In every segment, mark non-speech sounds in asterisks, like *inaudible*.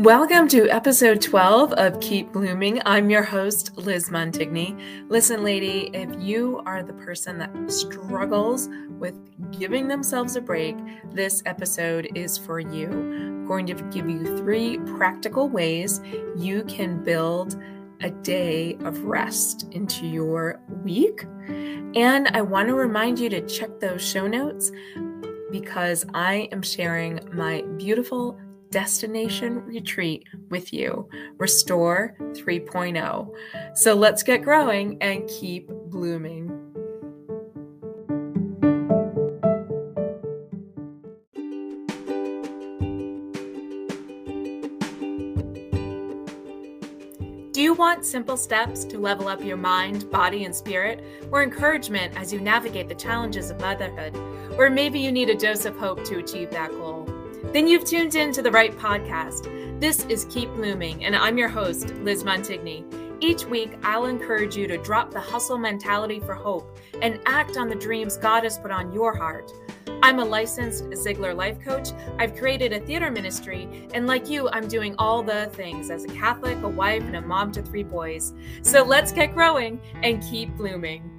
Welcome to episode 12 of Keep Blooming. I'm your host, Liz Montigny. Listen, lady, if you are the person that struggles with giving themselves a break, this episode is for you. I'm going to give you three practical ways you can build a day of rest into your week. And I want to remind you to check those show notes because I am sharing my beautiful destination retreat with you, Restore 3.0. So let's get growing and keep blooming. Do you want simple steps to level up your mind, body, and spirit, or encouragement as you navigate the challenges of motherhood? Or maybe you need a dose of hope to achieve that goal? Then you've tuned in to the right podcast. This is Keep Blooming, and I'm your host, Liz Montigny. Each week, I'll encourage you to drop the hustle mentality for hope and act on the dreams God has put on your heart. I'm a licensed Ziglar life coach. I've created a theater ministry, and like you, I'm doing all the things as a Catholic, a wife, and a mom to three boys. So let's get growing and keep blooming.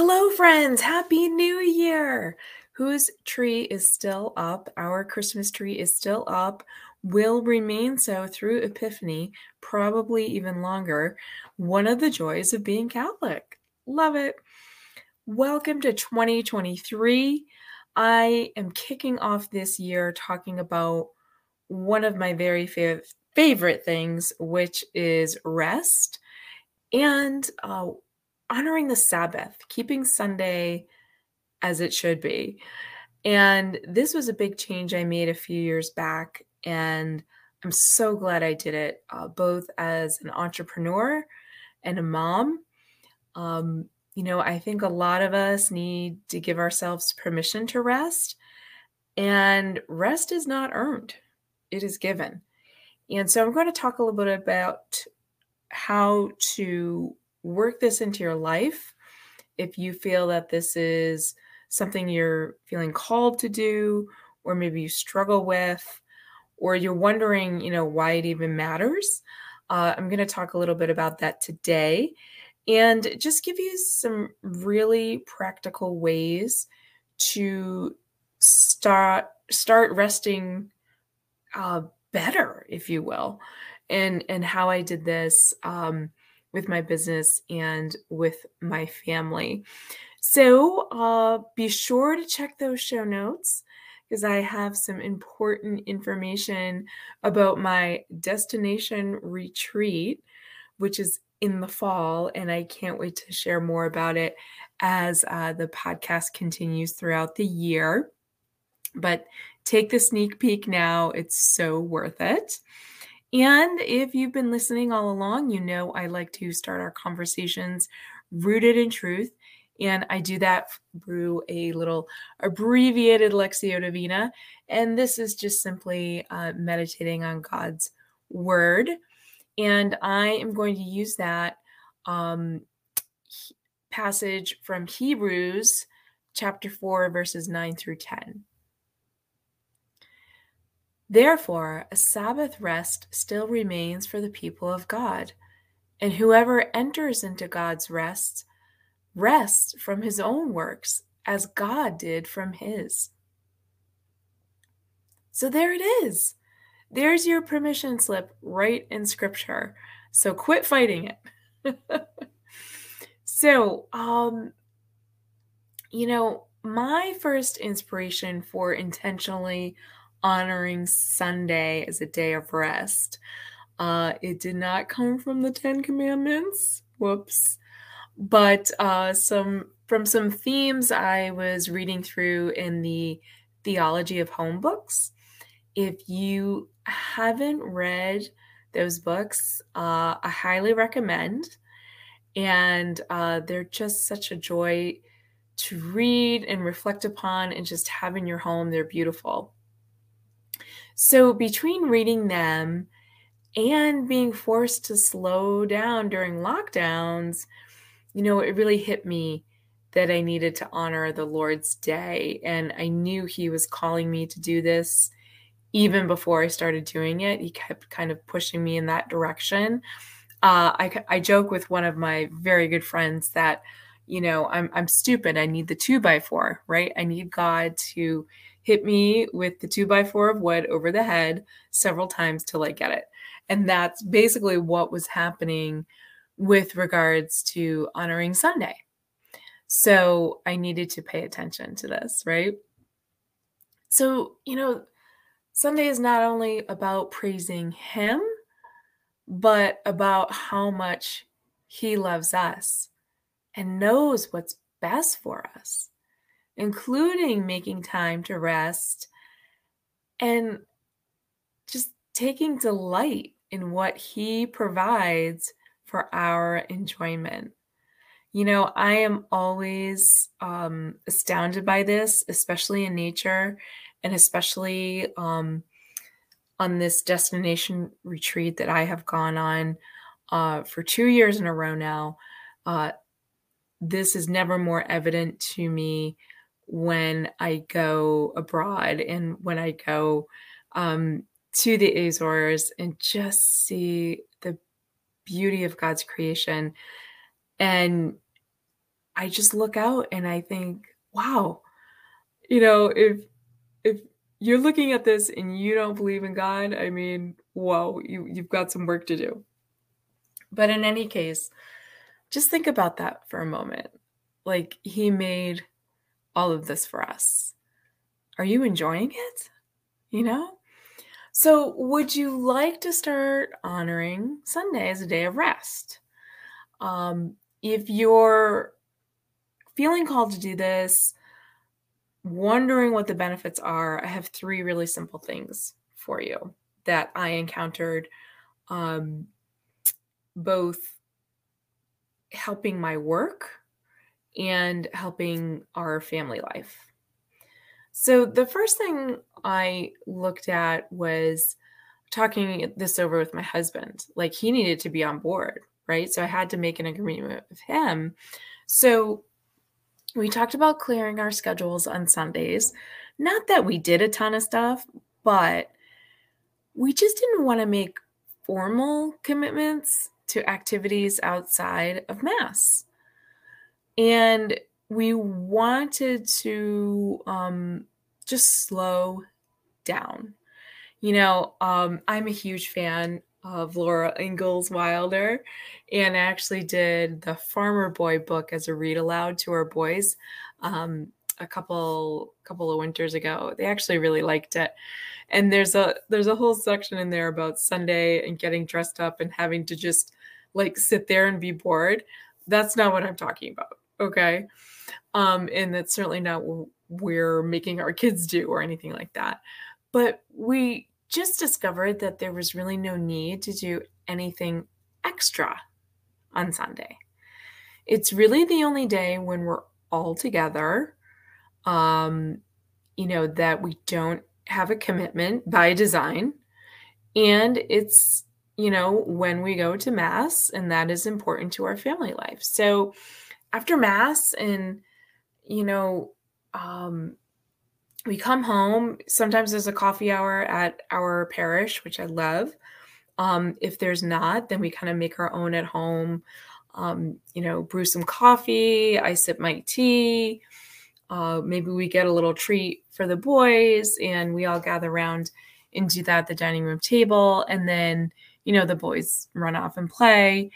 Hello, friends. Happy New Year. Whose tree is still up? Our Christmas tree is still up, will remain so through Epiphany, probably even longer. One of the joys of being Catholic. Love it. Welcome to 2023. I am kicking off this year talking about one of my very fav- favorite things, which is rest. And uh, honoring the Sabbath, keeping Sunday as it should be. And this was a big change I made a few years back. And I'm so glad I did it, uh, both as an entrepreneur and a mom. Um, you know, I think a lot of us need to give ourselves permission to rest. And rest is not earned, it is given. And so I'm going to talk a little bit about how to work this into your life. If you feel that this is something you're feeling called to do or maybe you struggle with or you're wondering you know why it even matters uh, i'm going to talk a little bit about that today and just give you some really practical ways to start start resting uh, better if you will and and how i did this um, with my business and with my family. So uh, be sure to check those show notes because I have some important information about my destination retreat, which is in the fall. And I can't wait to share more about it as uh, the podcast continues throughout the year. But take the sneak peek now, it's so worth it. And if you've been listening all along, you know I like to start our conversations rooted in truth. And I do that through a little abbreviated Lectio Divina. And this is just simply uh, meditating on God's word. And I am going to use that um, passage from Hebrews chapter 4, verses 9 through 10. Therefore, a Sabbath rest still remains for the people of God, and whoever enters into God's rest rests from his own works as God did from his. So there it is. There's your permission slip right in scripture. So quit fighting it. *laughs* so, um you know, my first inspiration for intentionally honoring Sunday as a day of rest. Uh, it did not come from the Ten Commandments. Whoops. But uh, some from some themes I was reading through in the Theology of Home books. If you haven't read those books, uh, I highly recommend. And uh, they're just such a joy to read and reflect upon and just have in your home. They're beautiful. So, between reading them and being forced to slow down during lockdowns, you know, it really hit me that I needed to honor the Lord's day. And I knew He was calling me to do this even before I started doing it. He kept kind of pushing me in that direction. Uh, I, I joke with one of my very good friends that, you know, I'm, I'm stupid. I need the two by four, right? I need God to hit me with the two by four of wood over the head several times till I get it. And that's basically what was happening with regards to honoring Sunday. So I needed to pay attention to this, right? So, you know, Sunday is not only about praising Him, but about how much He loves us and knows what's best for us, including making time to rest and just taking delight in what He provides for our enjoyment. You know, I am always um, astounded by this, especially in nature and especially um, on this destination retreat that I have gone on uh, for two years in a row now. Uh, this is never more evident to me when I go abroad and when I go um, to the Azores and just see the beauty of God's creation. And I just look out and I think, wow, you know, if if you're looking at this and you don't believe in God, I mean, whoa, you you've got some work to do. But in any case, just think about that for a moment. Like he made all of this for us. Are you enjoying it? You know? So, would you like to start honoring Sunday as a day of rest? Um, if you're feeling called to do this, wondering what the benefits are, I have three really simple things for you that I encountered um, both helping my work and helping our family life. So, the first thing I looked at was talking this over with my husband. Like, he needed to be on board, right? So, I had to make an agreement with him. So, we talked about clearing our schedules on Sundays. Not that we did a ton of stuff, but we just didn't want to make formal commitments to activities outside of Mass. And we wanted to um, just slow down. You know, um, I'm a huge fan of Laura Ingalls Wilder, and I actually did the Farmer Boy book as a read aloud to our boys um, a couple couple of winters ago. They actually really liked it, and there's a there's a whole section in there about Sunday and getting dressed up and having to just like sit there and be bored. That's not what I'm talking about. Okay. Um, and that's certainly not what we're making our kids do or anything like that. But we just discovered that there was really no need to do anything extra on Sunday. It's really the only day when we're all together, um, you know, that we don't have a commitment by design. And it's, you know, when we go to Mass, and that is important to our family life. So after Mass and you know, um, we come home. Sometimes there's a coffee hour at our parish, which I love. Um, if there's not, then we kind of make our own at home. Um, you know, brew some coffee. I sip my tea. Uh, maybe we get a little treat for the boys, and we all gather around and do that at the dining room table. And then, you know, the boys run off and play.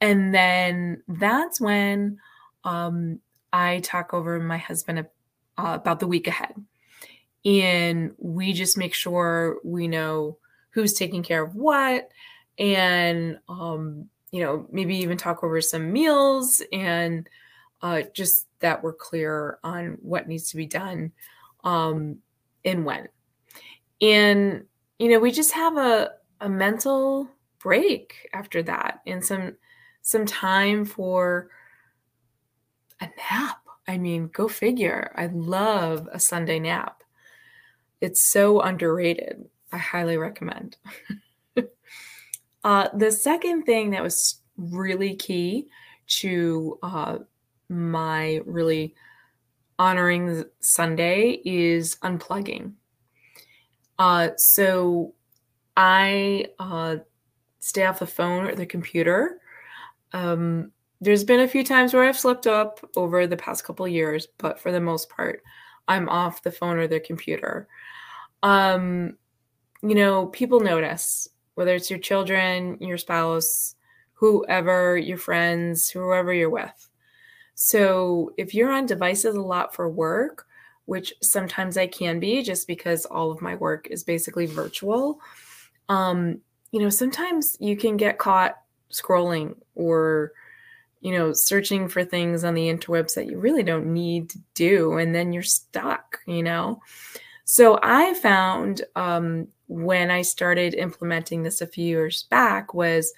And then that's when um, I talk over my husband uh, about the week ahead. And we just make sure we know who's taking care of what and um, you know maybe even talk over some meals and uh, just that we're clear on what needs to be done um, and when and you know we just have a, a mental break after that and some some time for a nap. I mean, go figure. I love a Sunday nap. It's so underrated. I highly recommend. *laughs* uh, the second thing that was really key to uh, my really honoring Sunday is unplugging. Uh, so I uh, stay off the phone or the computer. Um, there's been a few times where I've slipped up over the past couple years, but for the most part, I'm off the phone or the computer. Um, you know, people notice whether it's your children, your spouse, whoever, your friends, whoever you're with. So if you're on devices a lot for work, which sometimes I can be just because all of my work is basically virtual, um, you know, sometimes you can get caught scrolling or you know, searching for things on the interwebs that you really don't need to do, and then you're stuck, you know. So I found um, when I started implementing this a few years back was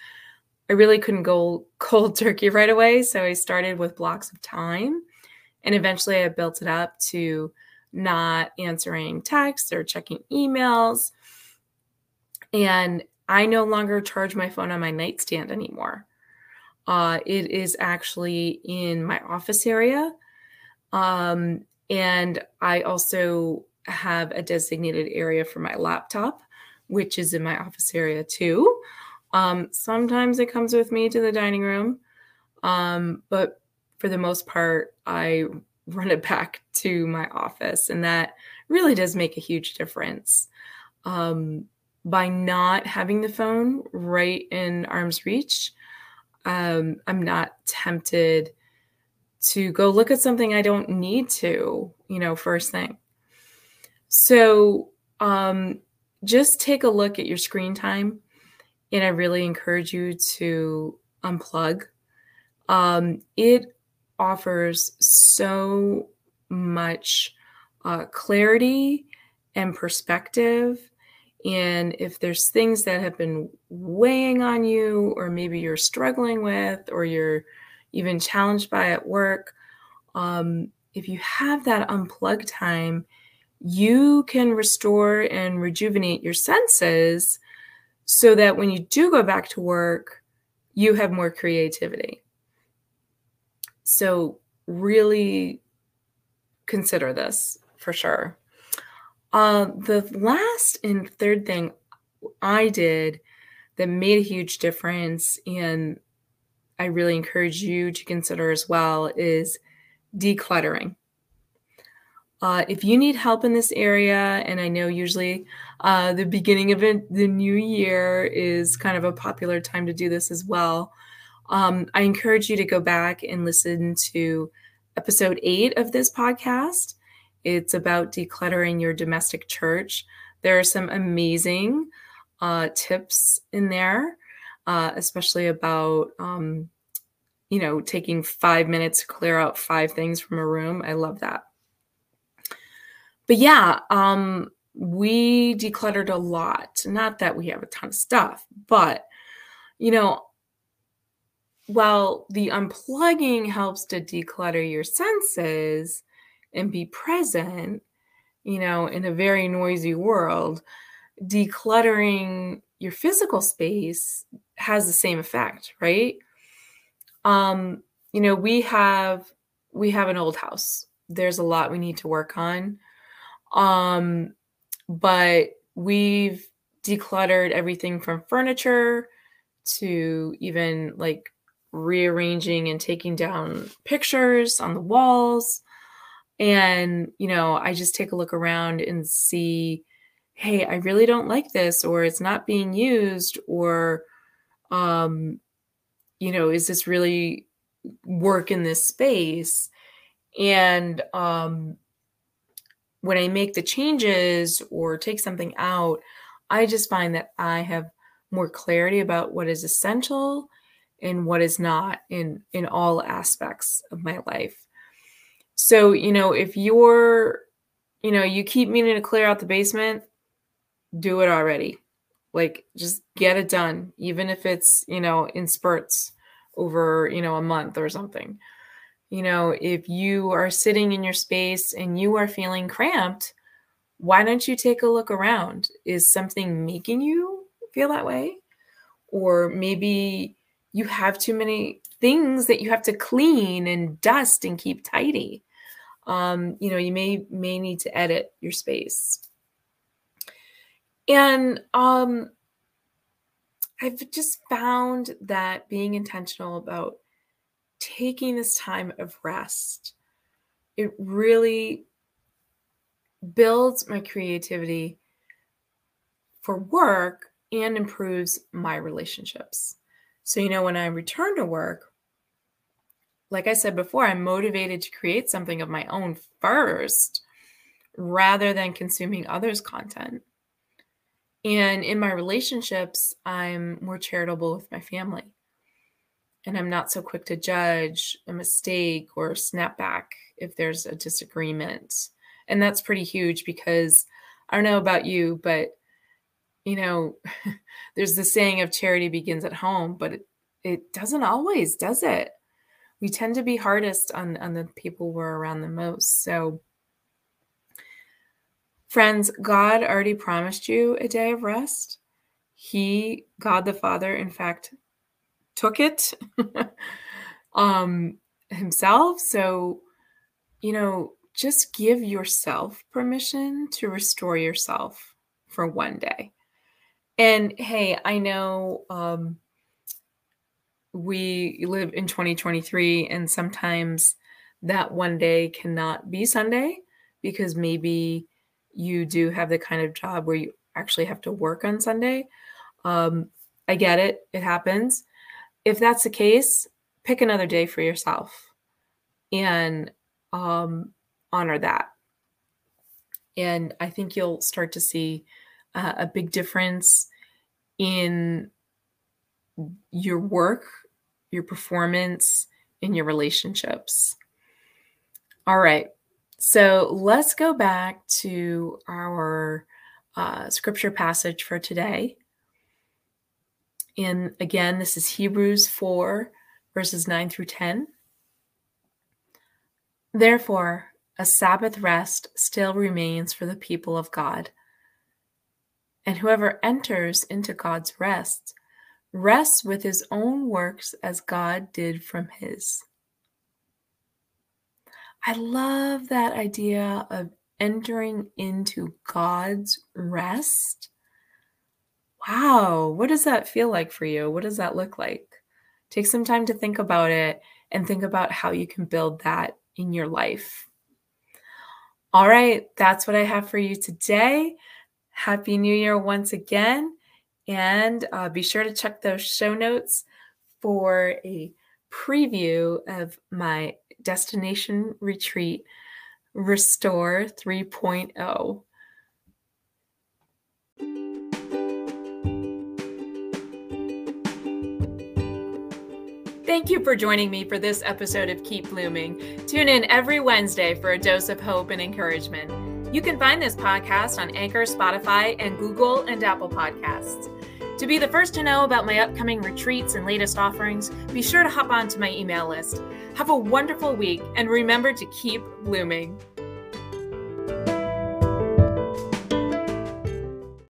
I really couldn't go *laughs* cold turkey right away. So I started with blocks of time, and eventually I built it up to not answering texts or checking emails. And I no longer charge my phone on my nightstand anymore. Uh, it is actually in my office area. Um, and I also have a designated area for my laptop, which is in my office area too. Um, sometimes it comes with me to the dining room, um, but for the most part, I run it back to my office, and that really does make a huge difference. Um, by not having the phone right in arm's reach, um, I'm not tempted to go look at something I don't need to, you know, first thing. So um, just take a look at your screen time. And I really encourage you to unplug. Um, it offers so much uh, clarity and perspective and if there's things that have been weighing on you, or maybe you're struggling with, or you're even challenged by at work, um, if you have that unplug time, you can restore and rejuvenate your senses so that when you do go back to work, you have more creativity. So, really consider this for sure. Uh, the last and third thing I did that made a huge difference, and I really encourage you to consider as well, is decluttering. Uh, if you need help in this area, and I know usually uh, the beginning of it, the new year is kind of a popular time to do this as well. Um, I encourage you to go back and listen to episode eight of this podcast. It's about decluttering your domestic church. There are some amazing uh, tips in there, uh, especially about, um, you know, taking five minutes to clear out five things from a room. I love that. But yeah, um, we decluttered a lot. Not that we have a ton of stuff, but, you know, while the unplugging helps to declutter your senses, and be present, you know, in a very noisy world, decluttering your physical space has the same effect, right? Um, you know, we have we have an old house. There's a lot we need to work on. Um, but we've decluttered everything from furniture to even like rearranging and taking down pictures on the walls and, you know, I just take a look around and see, hey, I really don't like this, or it's not being used, or, um, you know, is this really work in this space? And um, when I make the changes or take something out, I just find that I have more clarity about what is essential and what is not in in all aspects of my life. So, you know, if you're, you know, you keep meaning to clear out the basement, do it already. Like just get it done, even if it's, you know, in spurts over, you know, a month or something. You know, if you are sitting in your space and you are feeling cramped, why don't you take a look around? Is something making you feel that way? Or maybe you have too many things that you have to clean and dust and keep tidy. Um, you know, you may may need to edit your space. And um, I've just found that being intentional about taking this time of rest, it really builds my creativity for work and improves my relationships. So, you know, when I return to work, like I said before, I'm motivated to create something of my own first rather than consuming others' content. And in my relationships, I'm more charitable with my family. And I'm not so quick to judge a mistake or snap back if there's a disagreement. And that's pretty huge because I don't know about you, but you know, *laughs* there's the saying of charity begins at home, but it, it doesn't always, does it? We tend to be hardest on, on the people we're around the most. So, friends, God already promised you a day of rest. He, God the Father, in fact, took it *laughs* um, himself. So, you know, just give yourself permission to restore yourself for one day. And hey, I know um, we live in 2023, and sometimes that one day cannot be Sunday because maybe you do have the kind of job where you actually have to work on Sunday. Um, I get it, it happens. If that's the case, pick another day for yourself and um, honor that. And I think you'll start to see uh, a big difference in your work, your performance, in your relationships. All right. So let's go back to our uh, scripture passage for today. And again, this is Hebrews 4, verses 9 through 10. Therefore, a Sabbath rest still remains for the people of God and whoever enters into God's rest rests with his own works as God did from his. I love that idea of entering into God's rest. Wow, what does that feel like for you? What does that look like? Take some time to think about it and think about how you can build that in your life. All right, that's what I have for you today. Happy New Year once again. And uh, be sure to check those show notes for a preview of my destination retreat, Restore 3.0. Thank you for joining me for this episode of Keep Blooming. Tune in every Wednesday for a dose of hope and encouragement. You can find this podcast on Anchor, Spotify, and Google and Apple Podcasts. To be the first to know about my upcoming retreats and latest offerings, be sure to hop onto my email list. Have a wonderful week and remember to keep blooming.